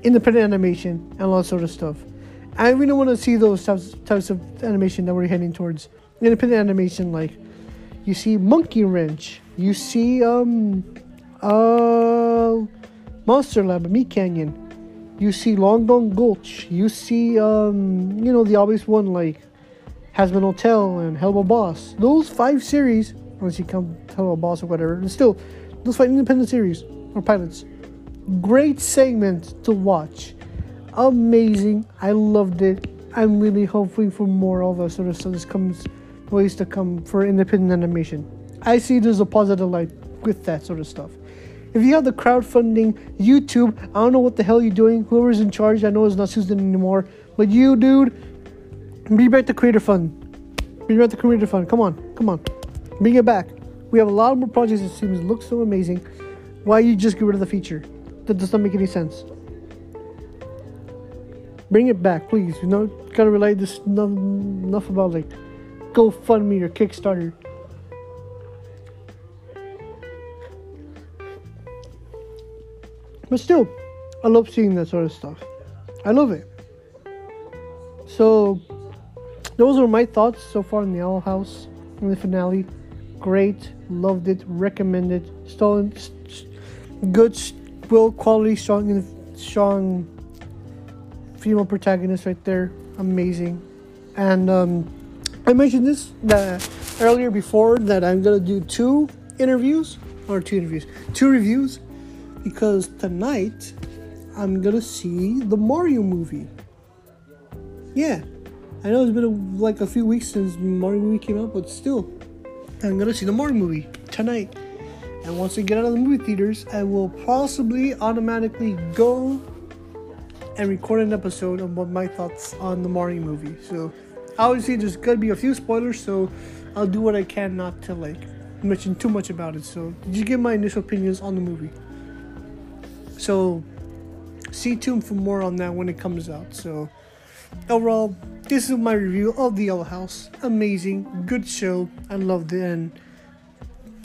independent animation and all that sort of stuff. I really want to see those types, types of animation that we're heading towards. Independent animation, like you see Monkey Wrench, you see um uh Monster Lab, Meat Canyon, you see Long Gone Gulch, you see um you know the obvious one like Hazbin Hotel and Helluva Boss. Those five series, unless you count Helluva Boss or whatever, but still, those five independent series or pilots. Great segment to watch. Amazing. I loved it. I'm really hoping for more of that sort of stuff. This comes ways to come for independent animation. I see there's a positive light with that sort of stuff. If you have the crowdfunding, YouTube, I don't know what the hell you're doing. Whoever's in charge, I know it's not Susan anymore. But you, dude, Bring back the creator fund. Bring back the creator fund. Come on, come on. Bring it back. We have a lot more projects that seems look so amazing. Why you just get rid of the feature? That does not make any sense. Bring it back, please. You know, gotta relate this enough, enough about like GoFundMe or Kickstarter. But still, I love seeing that sort of stuff. I love it. So those are my thoughts so far in the Owl House in the finale. Great, loved it, recommended. Still good, well quality, strong, strong female protagonist right there, amazing. And um, I mentioned this that earlier before that I'm gonna do two interviews or two interviews, two reviews, because tonight I'm gonna see the Mario movie. Yeah, I know it's been a, like a few weeks since Mario movie came out, but still, I'm gonna see the Mario movie tonight. And once we get out of the movie theaters, I will possibly automatically go and record an episode of my thoughts on the Mario movie. So obviously there's gonna be a few spoilers, so I'll do what I can not to like mention too much about it. So just give my initial opinions on the movie. So stay tuned for more on that when it comes out. So overall, this is my review of the Owl House. Amazing, good show. I loved it, and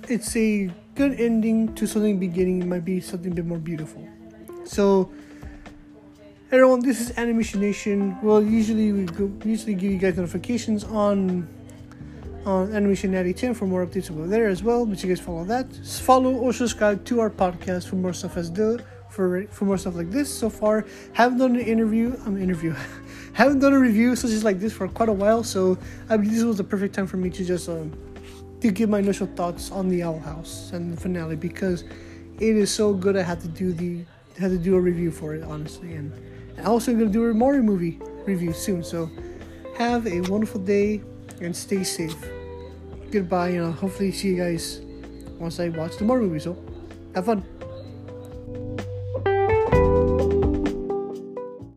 it's a good ending to something beginning. It might be something a bit more beautiful. So everyone, this is Animation Nation. Well, usually we go, usually give you guys notifications on on Animation Natty 10 for more updates over there as well. But you guys follow that. Follow or subscribe to our podcast for more stuff as the for for more stuff like this. So far, haven't done an interview. I'm um, interview. haven't done a review such as like this for quite a while. So I believe this was the perfect time for me to just um to give my initial thoughts on the Owl House and the finale because it is so good. I had to do the had to do a review for it honestly, and I'm also gonna do a Mario movie review soon. So have a wonderful day and stay safe. Goodbye, and I'll hopefully see you guys once I watch the Mario movie. So have fun.